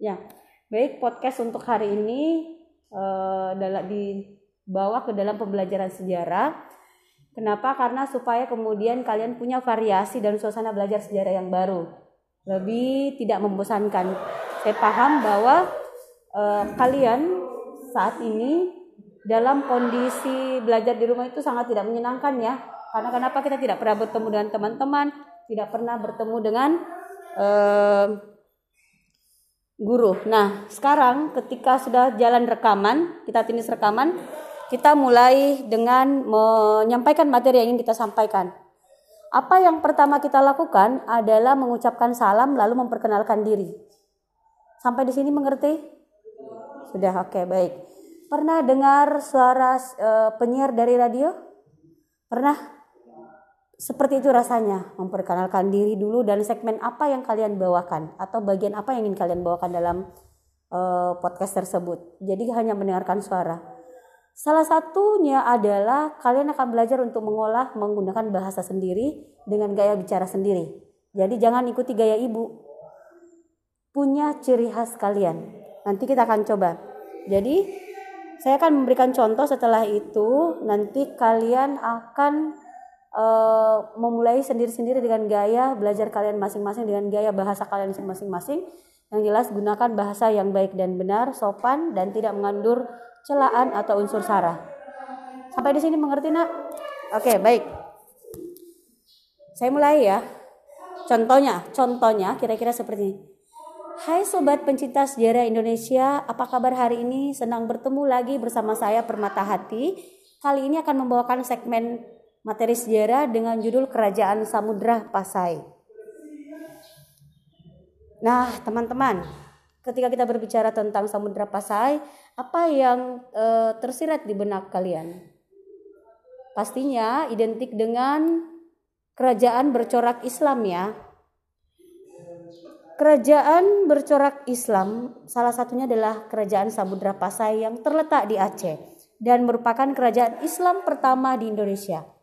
Ya, baik podcast untuk hari ini uh, dibawa ke dalam pembelajaran sejarah. Kenapa? Karena supaya kemudian kalian punya variasi dan suasana belajar sejarah yang baru, lebih tidak membosankan. Saya paham bahwa uh, kalian saat ini dalam kondisi belajar di rumah itu sangat tidak menyenangkan ya. Karena kenapa kita tidak pernah bertemu dengan teman-teman, tidak pernah bertemu dengan uh, guru. Nah, sekarang ketika sudah jalan rekaman, kita tulis rekaman, kita mulai dengan menyampaikan materi yang ingin kita sampaikan. Apa yang pertama kita lakukan adalah mengucapkan salam lalu memperkenalkan diri. Sampai di sini mengerti? Sudah, oke, okay, baik. Pernah dengar suara uh, penyiar dari radio? Pernah? Seperti itu rasanya memperkenalkan diri dulu dan segmen apa yang kalian bawakan atau bagian apa yang ingin kalian bawakan dalam uh, podcast tersebut. Jadi hanya mendengarkan suara. Salah satunya adalah kalian akan belajar untuk mengolah menggunakan bahasa sendiri dengan gaya bicara sendiri. Jadi jangan ikuti gaya ibu. Punya ciri khas kalian. Nanti kita akan coba. Jadi saya akan memberikan contoh setelah itu nanti kalian akan uh, memulai sendiri-sendiri dengan gaya belajar kalian masing-masing dengan gaya bahasa kalian masing-masing yang jelas gunakan bahasa yang baik dan benar, sopan dan tidak mengandur celaan atau unsur sara. Sampai di sini mengerti nak? Oke, baik. Saya mulai ya. Contohnya, contohnya kira-kira seperti ini. Hai sobat pencinta sejarah Indonesia, apa kabar hari ini? Senang bertemu lagi bersama saya Permata Hati. Kali ini akan membawakan segmen materi sejarah dengan judul Kerajaan Samudra Pasai. Nah, teman-teman, ketika kita berbicara tentang Samudra Pasai, apa yang e, tersirat di benak kalian? Pastinya identik dengan kerajaan bercorak Islam ya. Kerajaan bercorak Islam salah satunya adalah kerajaan Samudra Pasai yang terletak di Aceh dan merupakan kerajaan Islam pertama di Indonesia.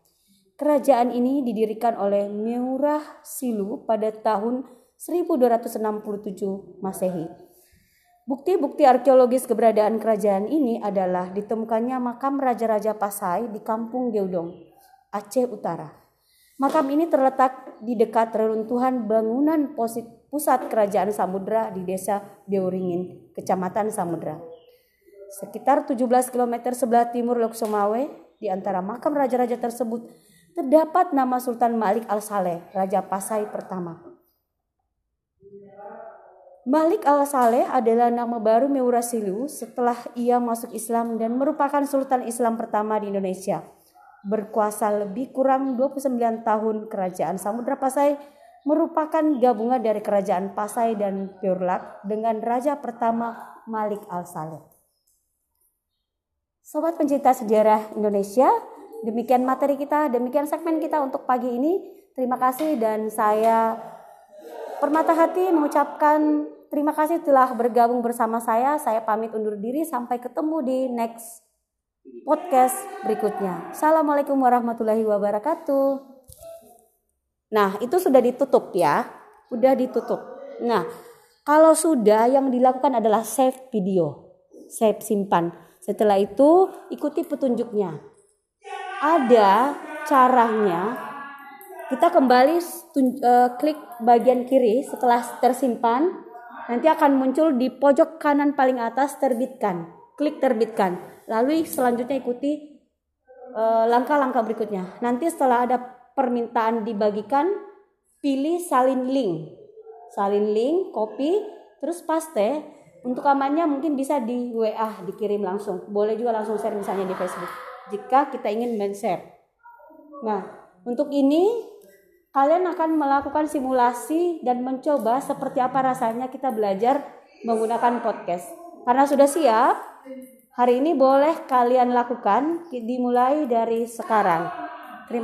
Kerajaan ini didirikan oleh Meurah Silu pada tahun 1267 Masehi. Bukti-bukti arkeologis keberadaan kerajaan ini adalah ditemukannya makam Raja-Raja Pasai di Kampung Geudong, Aceh Utara. Makam ini terletak di dekat reruntuhan bangunan pusat kerajaan Samudra di desa Beuringin, Kecamatan Samudra. Sekitar 17 km sebelah timur Lok Somawe, di antara makam raja-raja tersebut terdapat nama Sultan Malik Al-Saleh, Raja Pasai pertama. Malik Al-Saleh adalah nama baru Meurasilu setelah ia masuk Islam dan merupakan Sultan Islam pertama di Indonesia. Berkuasa lebih kurang 29 tahun kerajaan Samudra Pasai merupakan gabungan dari kerajaan Pasai dan Piurlak dengan raja pertama Malik Al-Saleh. Sobat pencinta sejarah Indonesia, Demikian materi kita, demikian segmen kita untuk pagi ini. Terima kasih dan saya Permata Hati mengucapkan terima kasih telah bergabung bersama saya. Saya pamit undur diri sampai ketemu di next podcast berikutnya. Assalamualaikum warahmatullahi wabarakatuh. Nah, itu sudah ditutup ya. Udah ditutup. Nah, kalau sudah yang dilakukan adalah save video. Save simpan. Setelah itu ikuti petunjuknya ada caranya. Kita kembali uh, klik bagian kiri setelah tersimpan. Nanti akan muncul di pojok kanan paling atas terbitkan. Klik terbitkan. Lalu selanjutnya ikuti eh, langkah-langkah uh, berikutnya. Nanti setelah ada permintaan dibagikan pilih salin link. Salin link copy terus paste. Untuk amannya mungkin bisa di WA dikirim langsung. Boleh juga langsung share misalnya di Facebook jika kita ingin men-share. Nah, untuk ini kalian akan melakukan simulasi dan mencoba seperti apa rasanya kita belajar menggunakan podcast. Karena sudah siap, hari ini boleh kalian lakukan dimulai dari sekarang.